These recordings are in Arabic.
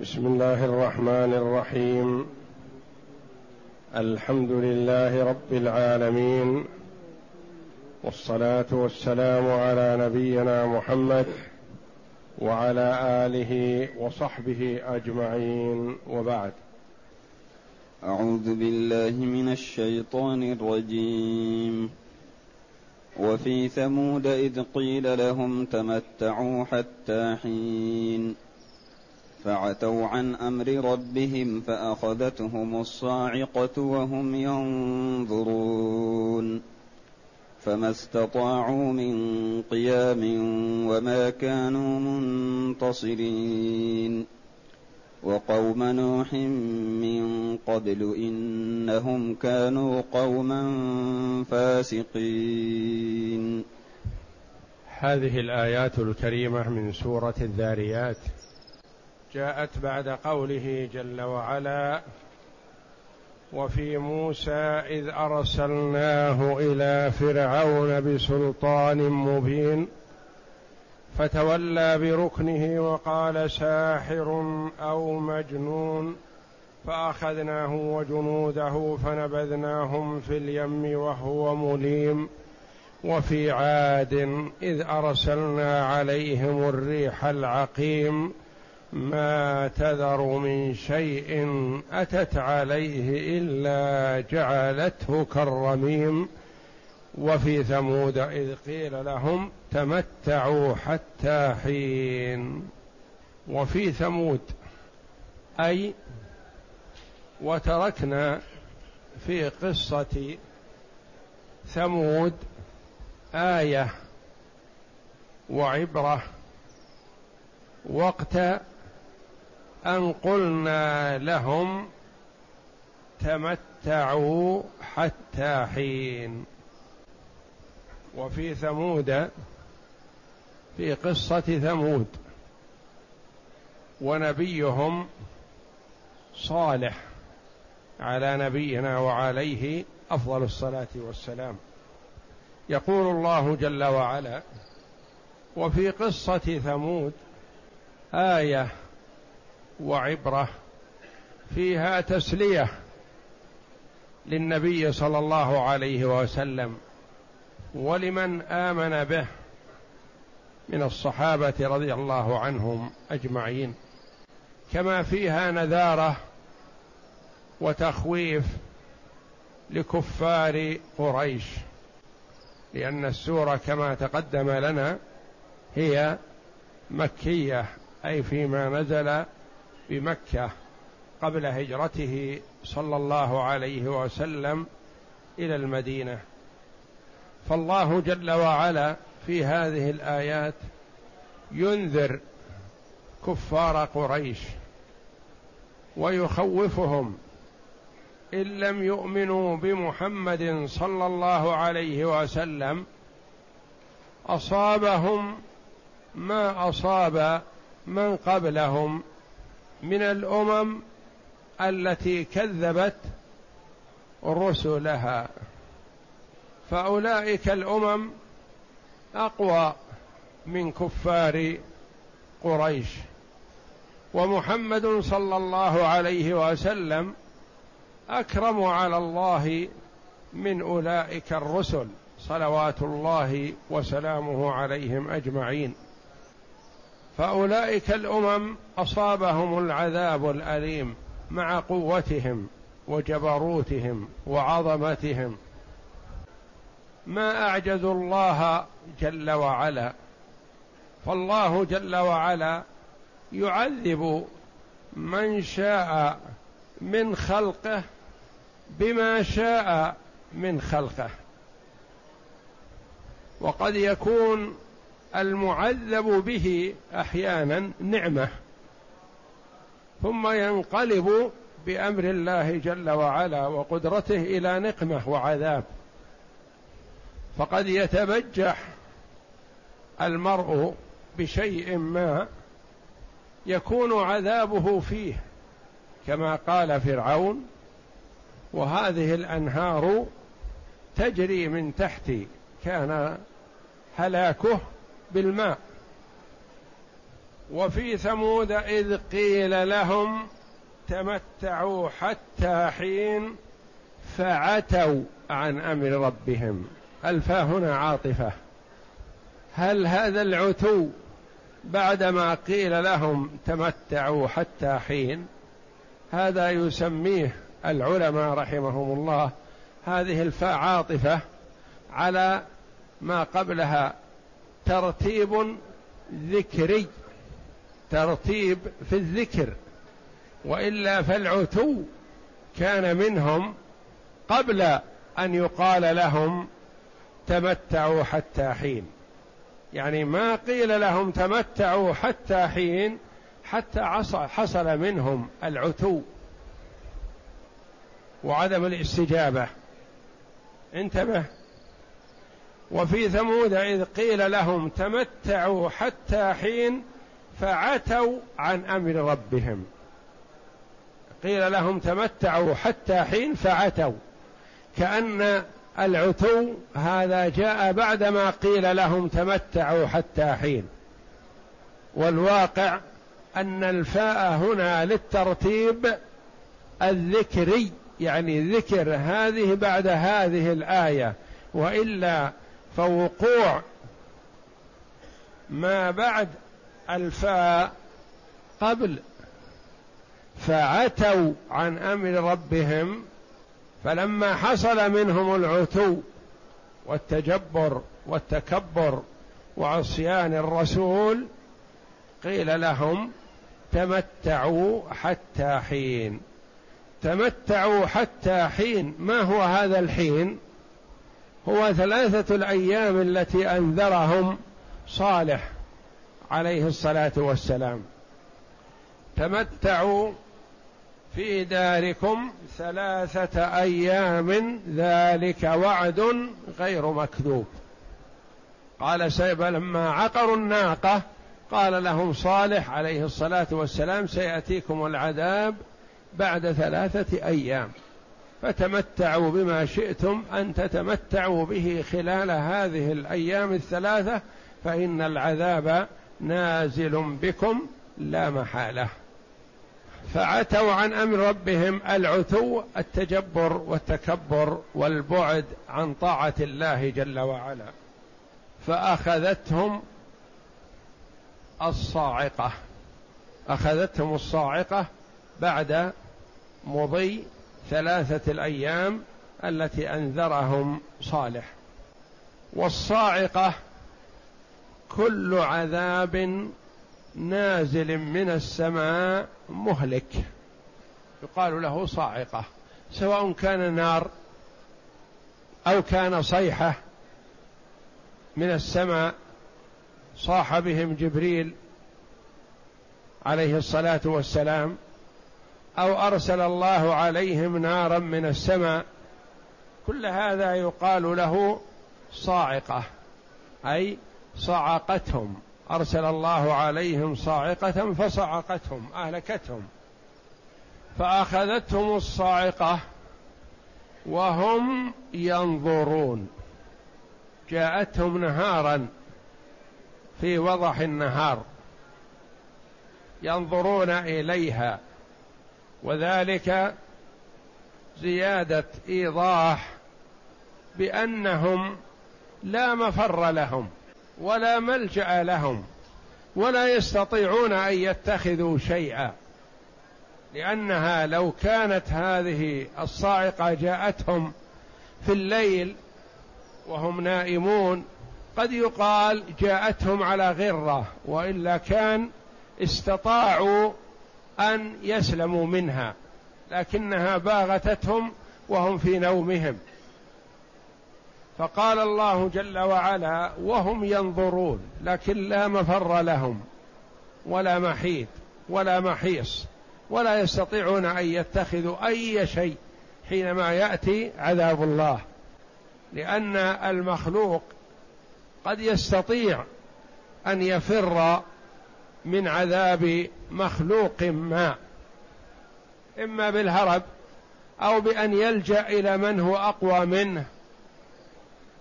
بسم الله الرحمن الرحيم. الحمد لله رب العالمين. والصلاة والسلام على نبينا محمد وعلى آله وصحبه أجمعين. وبعد. أعوذ بالله من الشيطان الرجيم. وفي ثمود إذ قيل لهم تمتعوا حتى حين. فعتوا عن أمر ربهم فأخذتهم الصاعقة وهم ينظرون. فما استطاعوا من قيام وما كانوا منتصرين. وقوم نوح من قبل إنهم كانوا قوما فاسقين. هذه الآيات الكريمة من سورة الذاريات. جاءت بعد قوله جل وعلا وفي موسى إذ أرسلناه إلى فرعون بسلطان مبين فتولى بركنه وقال ساحر أو مجنون فأخذناه وجنوده فنبذناهم في اليم وهو مليم وفي عاد إذ أرسلنا عليهم الريح العقيم ما تذر من شيء أتت عليه إلا جعلته كالرميم. وفي ثمود إذ قيل لهم تمتعوا حتى حين. وفي ثمود أي وتركنا في قصة ثمود آية وعبرة وقت أن قلنا لهم تمتعوا حتى حين. وفي ثمود في قصة ثمود ونبيهم صالح على نبينا وعليه أفضل الصلاة والسلام. يقول الله جل وعلا وفي قصة ثمود آية وعبرة فيها تسلية للنبي صلى الله عليه وسلم ولمن آمن به من الصحابة رضي الله عنهم أجمعين. كما فيها نذارة وتخويف لكفار قريش لأن السورة كما تقدم لنا هي مكية أي فيما نزل بمكة قبل هجرته صلى الله عليه وسلم إلى المدينة. فالله جل وعلا في هذه الآيات ينذر كفار قريش ويخوفهم إن لم يؤمنوا بمحمد صلى الله عليه وسلم أصابهم ما أصاب من قبلهم من الأمم التي كذبت رسلها. فأولئك الأمم أقوى من كفار قريش. ومحمد صلى الله عليه وسلم أكرم على الله من أولئك الرسل. صلوات الله وسلامه عليهم أجمعين. فأولئك الأمم أصابهم العذاب الأليم مع قوتهم وجبروتهم وعظمتهم. ما اعجزوا الله جل وعلا فالله جل وعلا يعذب من شاء من خلقه بما شاء من خلقه. وقد يكون المعذب به أحيانا نعمة ثم ينقلب بأمر الله جل وعلا وقدرته إلى نقمة وعذاب. فقد يتبجح المرء بشيء ما يكون عذابه فيه كما قال فرعون وهذه الأنهار تجري من تحتي كان هلاكه بالماء. وفي ثمود إذ قيل لهم تمتعوا حتى حين فعتوا عن أمر ربهم. الفا هنا عاطفة؟ هل هذا العتو بعدما قيل لهم تمتعوا حتى حين؟ هذا يسميه العلماء رحمهم الله هذه الفاء عاطفه على ما قبلها ترتيب ذكري ترتيب في الذكر وإلا فالعتو كان منهم قبل أن يقال لهم تمتعوا حتى حين. يعني ما قيل لهم تمتعوا حتى حين حتى حصل منهم العتو وعدم الاستجابة. انتبه. وفي ثمود إذ قيل لهم تمتعوا حتى حين فعتوا عن أمر ربهم. قيل لهم تمتعوا حتى حين فعتوا. كأن العتو هذا جاء بعدما قيل لهم تمتعوا حتى حين. والواقع أن الفاء هنا للترتيب الذكري يعني ذكر هذه بعد هذه الآية وإلا فوقوع ما بعد الفاء قبل. فعتوا عن أمر ربهم فلما حصل منهم العتو والتجبر والتكبر وعصيان الرسول قيل لهم تمتعوا حتى حين تمتعوا حتى حين. ما هو هذا الحين؟ هو ثلاثة الأيام التي أنذرهم صالح عليه الصلاة والسلام. تمتعوا في داركم ثلاثة أيام ذلك وعد غير مكذوب. قال سيب لما عقروا الناقة قال لهم صالح عليه الصلاة والسلام سيأتيكم العذاب بعد ثلاثة أيام. فتمتعوا بما شئتم أن تتمتعوا به خلال هذه الأيام الثلاثة فإن العذاب نازل بكم لا محالة. فعتوا عن أمر ربهم العتو التجبر والتكبر والبعد عن طاعة الله جل وعلا. فأخذتهم الصاعقة. أخذتهم الصاعقة بعد مضي ثلاثة الأيام التي أنذرهم صالح. والصاعقة كل عذاب نازل من السماء مهلك. يقال له صاعقة سواء كان نار أو كان صيحة من السماء صاح بهم جبريل عليه الصلاة والسلام أو أرسل الله عليهم نارا من السماء. كل هذا يقال له صاعقة أي صعقتهم. أرسل الله عليهم صاعقة فصعقتهم أهلكتهم. فأخذتهم الصاعقة وهم ينظرون. جاءتهم نهارا في وضح النهار ينظرون إليها. وذلك زيادة إيضاح بأنهم لا مفر لهم ولا ملجأ لهم ولا يستطيعون أن يتخذوا شيئا لأنها لو كانت هذه الصاعقة جاءتهم في الليل وهم نائمون قد يقال جاءتهم على غرة وإلا كان استطاعوا أن يسلموا منها لكنها باغتتهم وهم في نومهم. فقال الله جل وعلا وهم ينظرون لكن لا مفر لهم ولا محيط ولا محيص ولا يستطيعون أن يتخذوا أي شيء حينما يأتي عذاب الله. لأن المخلوق قد يستطيع أن يفر من عذاب مخلوق ما إما بالهرب أو بأن يلجأ إلى من هو أقوى منه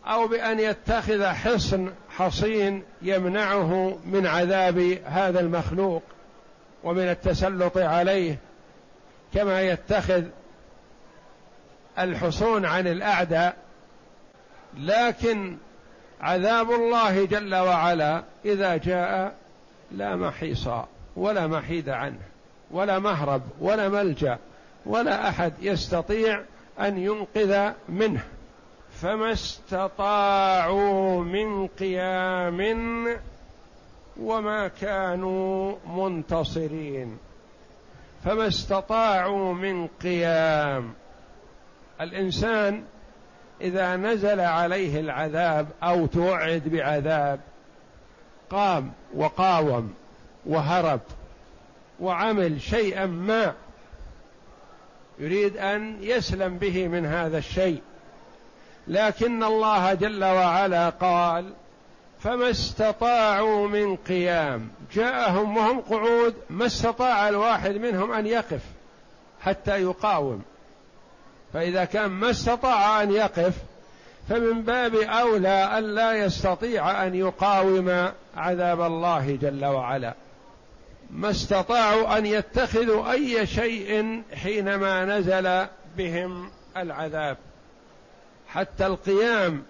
أو بأن يتخذ حصن حصين يمنعه من عذاب هذا المخلوق ومن التسلط عليه كما يتخذ الحصون عن الأعداء. لكن عذاب الله جل وعلا إذا جاء لا محيص ولا محيد عنه ولا مهرب ولا ملجأ ولا أحد يستطيع أن ينقذ منه. فما استطاعوا من قيام وما كانوا منتصرين. فما استطاعوا من قيام. الإنسان إذا نزل عليه العذاب أو توعد بعذاب قام وقاوم وهرب وعمل شيئا ما يريد أن يسلم به من هذا الشيء. لكن الله جل وعلا قال فما استطاعوا من قيام. جاءهم وهم قعود ما استطاع الواحد منهم أن يقف حتى يقاوم. فإذا كان ما استطاع أن يقف فمن باب أولى أن لا يستطيع أن يقاوم عذاب الله جل وعلا. ما استطاعوا أن يتخذوا أي شيء حينما نزل بهم العذاب. حتى القيام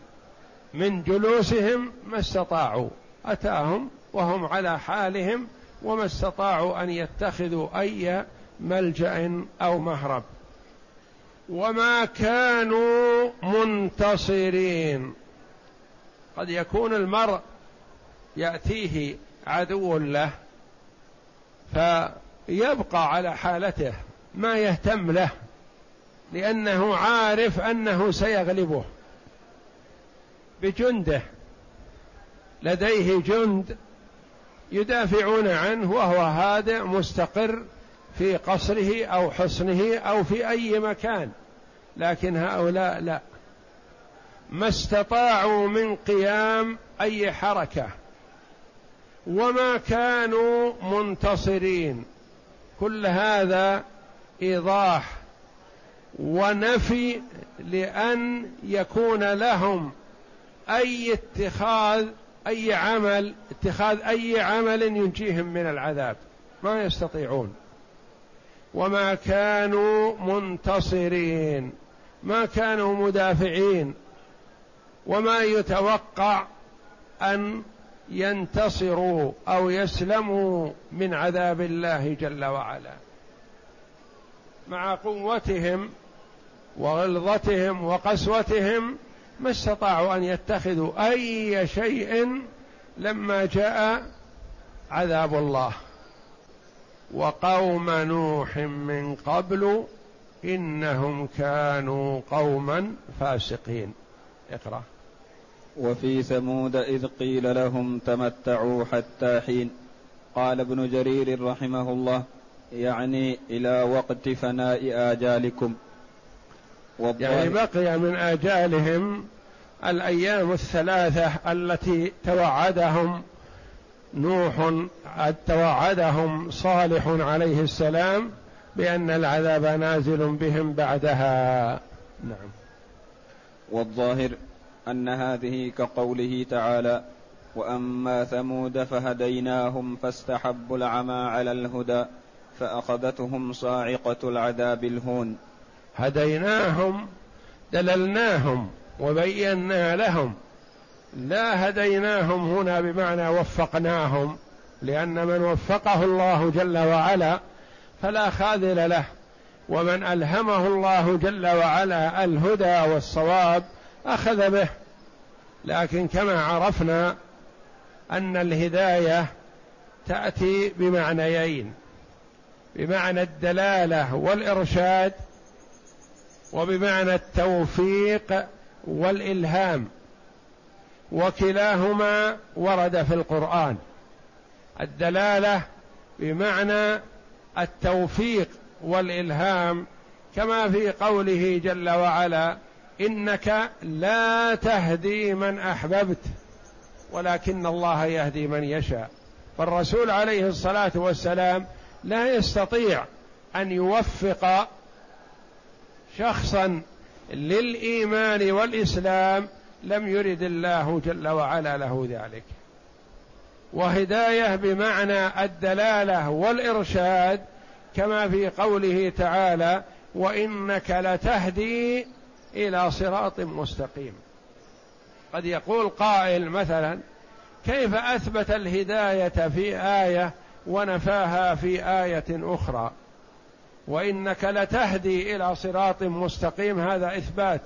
من جلوسهم ما استطاعوا. أتاهم وهم على حالهم وما استطاعوا أن يتخذوا أي ملجأ أو مهرب. وما كانوا منتصرين. قد يكون المرء يأتيه عدو له فيبقى على حالته ما يهتم له لأنه عارف أنه سيغلبه. بجنده لديه جند يدافعون عنه وهو هادئ مستقر في قصره أو حصنه أو في أي مكان. لكن هؤلاء لا. ما استطاعوا من قيام أي حركة. وما كانوا منتصرين. كل هذا إيضاح ونفي لأن يكون لهم أي اتخاذ أي عمل اتخاذ أي عمل ينجيهم من العذاب. ما يستطيعون. وما كانوا منتصرين ما كانوا مدافعين وما يتوقع أن ينتصروا أو يسلموا من عذاب الله جل وعلا. مع قوتهم وغلظتهم وقسوتهم ما استطاعوا أن يتخذوا أي شيء لما جاء عذاب الله. وقوم نوح من قبل إنهم كانوا قوما فاسقين. اقرأ. وفي ثمود إذ قيل لهم تمتعوا حتى حين. قال ابن جرير رحمه الله يعني إلى وقت فناء آجالكم. يعني بقي من آجالهم الأيام الثلاثة التي توعدهم نوح توعدهم صالح عليه السلام بأن العذاب نازل بهم بعدها. نعم. والظاهر أن هذه كقوله تعالى وأما ثمود فهديناهم فاستحبوا العمى على الهدى فأخذتهم صاعقة العذاب الهون. هديناهم دللناهم وبينا لهم لا هديناهم هنا بمعنى وفقناهم لأن من وفقه الله جل وعلا فلا خاذل له ومن ألهمه الله جل وعلا الهدى والصواب أخذ به. لكن كما عرفنا أن الهداية تأتي بمعنيين بمعنى الدلالة والإرشاد وبمعنى التوفيق والإلهام. وكلاهما ورد في القرآن. الدلالة بمعنى التوفيق والإلهام كما في قوله جل وعلا إنك لا تهدي من أحببت ولكن الله يهدي من يشاء. فالرسول عليه الصلاة والسلام لا يستطيع أن يوفق شخصا للإيمان والإسلام لم يرد الله جل وعلا له ذلك. وهداية بمعنى الدلالة والإرشاد كما في قوله تعالى وإنك لتهدي إلى صراط مستقيم. قد يقول قائل مثلا كيف أثبت الهداية في آية ونفاها في آية أخرى؟ وإنك لتهدي إلى صراط مستقيم هذا إثبات.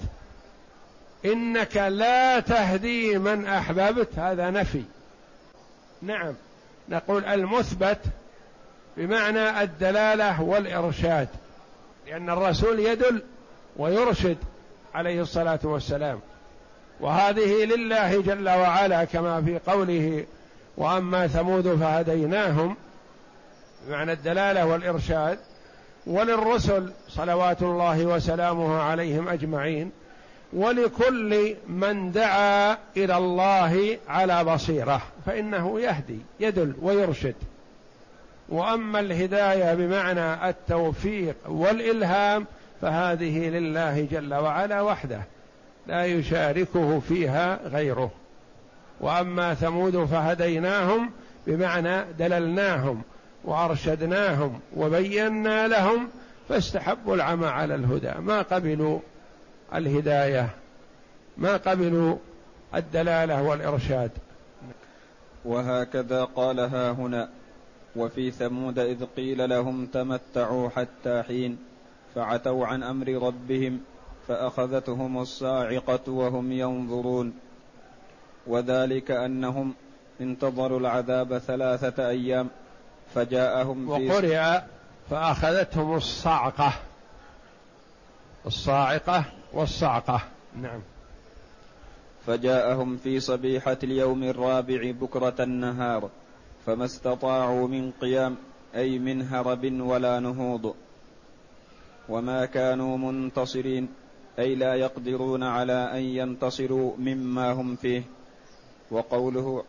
إنك لا تهدي من أحببت. هذا نفي. نعم. نقول المثبت بمعنى الدلالة والإرشاد. لأن الرسول يدل ويرشد عليه الصلاة والسلام. وهذه لله جل وعلا كما في قوله وأما ثمود فهديناهم. بمعنى الدلالة والإرشاد. وللرسل صلوات الله وسلامه عليهم أجمعين. ولكل من دعا إلى الله على بصيرة فإنه يهدي يدل ويرشد. وأما الهداية بمعنى التوفيق والإلهام فهذه لله جل وعلا وحده لا يشاركه فيها غيره. وأما ثمود فهديناهم بمعنى دللناهم وأرشدناهم وبينا لهم فاستحبوا العمى على الهدى. ما قبلوا الهداية. ما قبلوا الدلالة والإرشاد. وهكذا قال ها هنا وفي ثمود إذ قيل لهم تمتعوا حتى حين فعتوا عن أمر ربهم فأخذتهم الصاعقة وهم ينظرون. وذلك أنهم انتظروا العذاب ثلاثة أيام فجاءهم وقرئ فأخذتهم الصعقه الصاعقة والصعقة. نعم. فجاءهم في صبيحة اليوم الرابع بكرة النهار فما استطاعوا من قيام أي من هرب ولا نهوض. وما كانوا منتصرين أي لا يقدرون على أن ينتصروا مما هم فيه. وقوله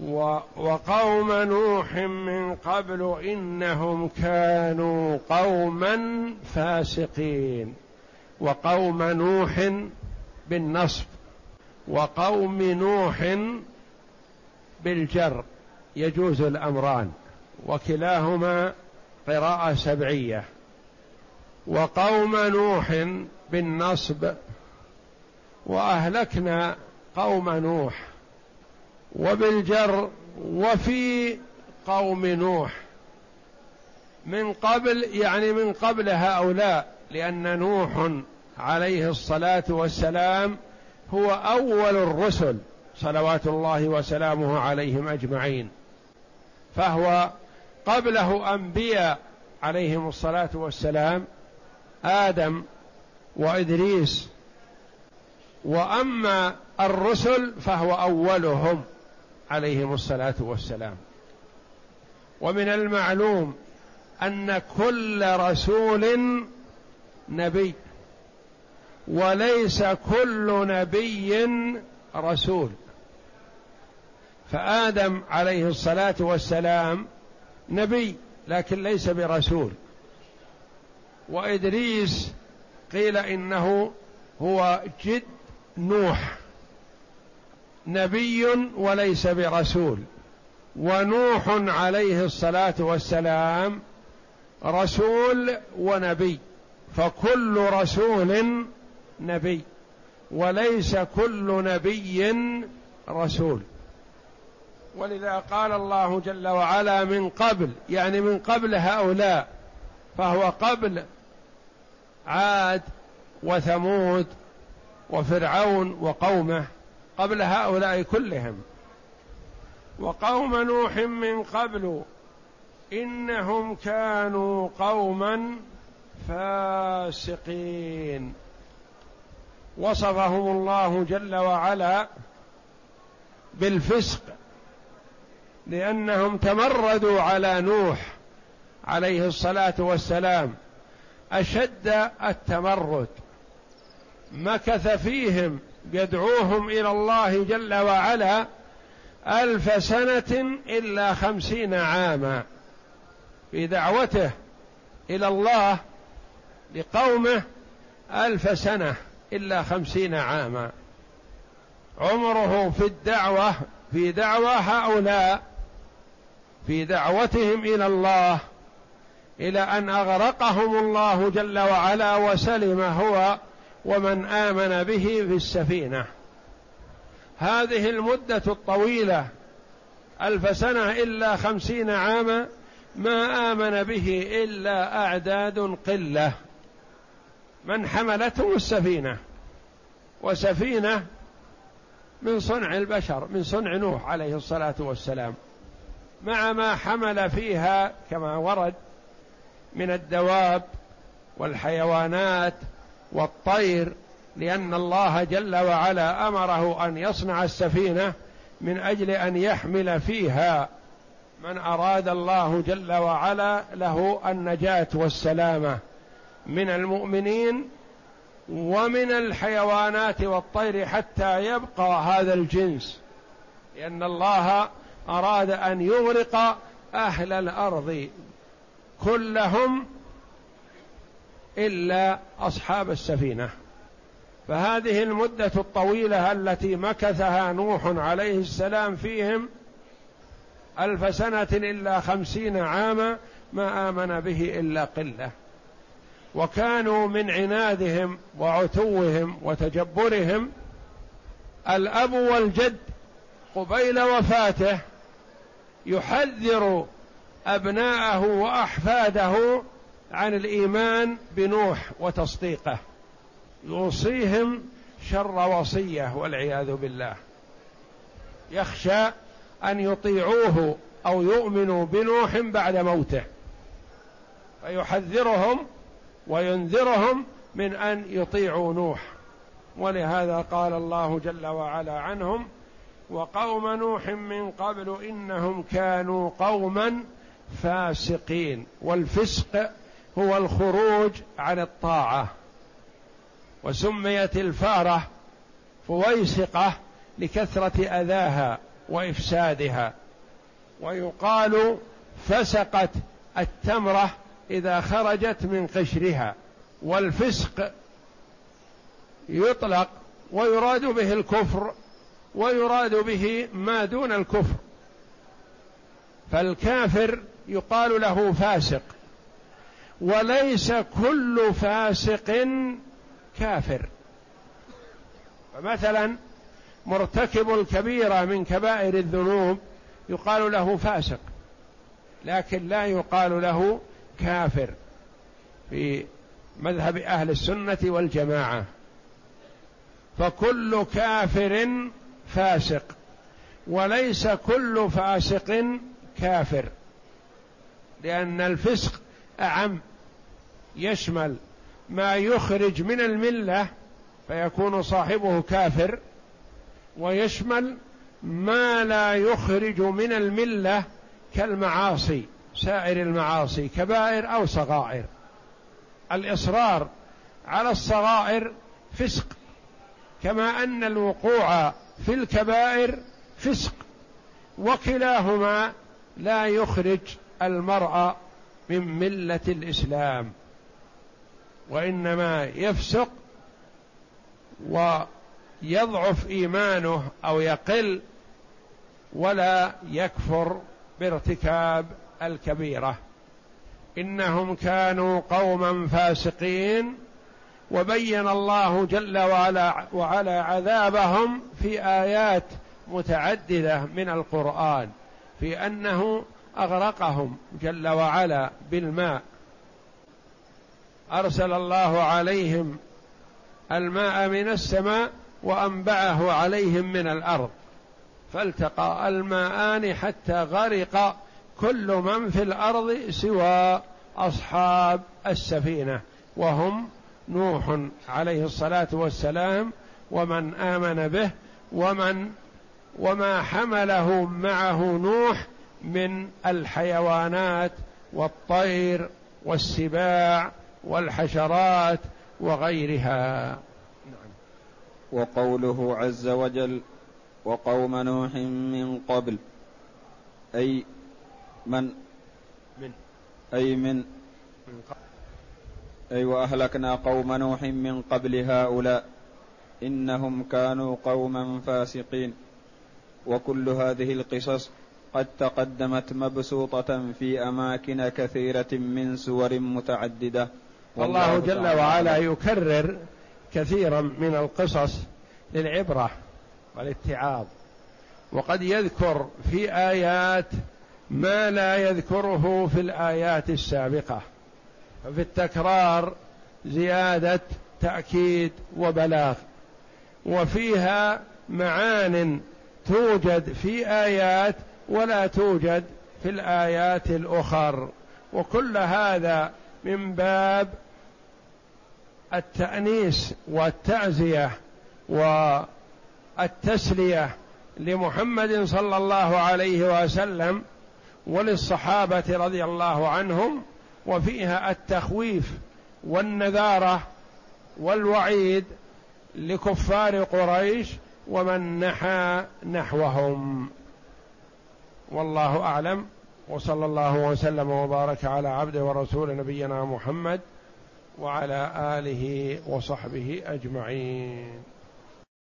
و وقوم نوح من قبل إنهم كانوا قوما فاسقين. وقوم نوح بالنصب وقوم نوح بالجر يجوز الأمران وكلاهما قراءة سبعية. وقوم نوح بالنصب وأهلكنا قوم نوح وبالجر وفي قوم نوح. من قبل يعني من قبل هؤلاء لأن نوح عليه الصلاة والسلام هو أول الرسل صلوات الله وسلامه عليهم أجمعين. فهو قبله أنبياء عليهم الصلاة والسلام آدم وإدريس. وأما الرسل فهو أولهم عليهم الصلاة والسلام. ومن المعلوم أن كل رسول نبي. وليس كل نبي رسول. فآدم عليه الصلاة والسلام نبي لكن ليس برسول. وإدريس قيل إنه هو جد نوح. نبي وليس برسول. ونوح عليه الصلاة والسلام رسول ونبي. فكل رسول نبي وليس كل نبي رسول. ولذا قال الله جل وعلا من قبل يعني من قبل هؤلاء فهو قبل عاد وثمود وفرعون وقومه قبل هؤلاء كلهم. وقوم نوح من قبل إنهم كانوا قوما فاسقين. وصفهم الله جل وعلا بالفسق لأنهم تمردوا على نوح عليه الصلاة والسلام أشد التمرد. مكث فيهم يدعوهم إلى الله جل وعلا ألف سنة إلا خمسين عاما في دعوته إلى الله لقومه ألف سنة. إلا خمسين عاما. عمره في الدعوة في دعوة هؤلاء في دعوتهم إلى الله إلى أن أغرقهم الله جل وعلا وسلم هو ومن آمن به في السفينة. هذه المدة الطويلة ألف سنة إلا خمسين عاما ما آمن به إلا أعداد قلة. من حملته السفينة. وسفينة من صنع البشر من صنع نوح عليه الصلاة والسلام. مع ما حمل فيها كما ورد من الدواب والحيوانات والطير لأن الله جل وعلا أمره أن يصنع السفينة من أجل أن يحمل فيها. من أراد الله جل وعلا له النجاة والسلامة. من المؤمنين ومن الحيوانات والطير حتى يبقى هذا الجنس. لأن الله أراد أن يغرق أهل الأرض كلهم إلا أصحاب السفينة. فهذه المدة الطويلة التي مكثها نوح عليه السلام فيهم ألف سنة إلا خمسين عاما ما آمن به إلا قلة. وكانوا من عنادهم وعتوهم وتجبرهم الأب والجد قبيل وفاته يحذر أبناءه وأحفاده عن الإيمان بنوح وتصديقه. يوصيهم شر وصية والعياذ بالله. يخشى أن يطيعوه أو يؤمنوا بنوح بعد موته. فيحذرهم وينذرهم من أن يطيعوا نوح. ولهذا قال الله جل وعلا عنهم وقوم نوح من قبل إنهم كانوا قوما فاسقين والفسق هو الخروج عن الطاعة. وسميت الفارة فويسقة لكثرة أذاها وإفسادها. ويقال فسقت التمرة إذا خرجت من قشرها والفسق يطلق ويراد به الكفر ويراد به ما دون الكفر. فالكافر يقال له فاسق وليس كل فاسق كافر. فمثلا مرتكب الكبيره من كبائر الذنوب يقال له فاسق لكن لا يقال له كافر في مذهب أهل السنة والجماعة. فكل كافر فاسق وليس كل فاسق كافر لأن الفسق أعم يشمل ما يخرج من الملة فيكون صاحبه كافر ويشمل ما لا يخرج من الملة كالمعاصي. سائر المعاصي كبائر أو صغائر. الإصرار على الصغائر فسق كما أن الوقوع في الكبائر فسق وكلاهما لا يخرج المرء من ملة الإسلام وإنما يفسق ويضعف إيمانه أو يقل ولا يكفر بارتكاب الكبيرة. إنهم كانوا قوما فاسقين وبين الله جل وعلا, وعلا عذابهم في آيات متعددة من القرآن في أنه أغرقهم جل وعلا بالماء. أرسل الله عليهم الماء من السماء وانبعه عليهم من الأرض فالتقى الماءان حتى غرق كل من في الأرض سوى أصحاب السفينة وهم نوح عليه الصلاة والسلام ومن آمن به ومن وما حمله معه نوح من الحيوانات والطير والسباع والحشرات وغيرها نعم. وقوله عز وجل وقوم نوح من قبل أي من? من. أي من؟ من قبل. أي وأهلكنا قوم نوح من قبل هؤلاء. إنهم كانوا قوما فاسقين. وكل هذه القصص قد تقدمت مبسوطة في أماكن كثيرة من سور متعددة. الله جل وعلا يكرر كثيرا من القصص للعبرة والاتعاظ. وقد يذكر في آيات ما لا يذكره في الآيات السابقة ففي التكرار زيادة تأكيد وبلاغ. وفيها معان توجد في آيات ولا توجد في الآيات الأخر. وكل هذا من باب التأنيس والتعزية والتسلية لمحمد صلى الله عليه وسلم وللصحابة رضي الله عنهم وفيها التخويف والنذارة والوعيد لكفار قريش ومن نحى نحوهم. والله أعلم وصلى الله وسلم وبارك على عبده ورسول نبينا محمد وعلى آله وصحبه أجمعين.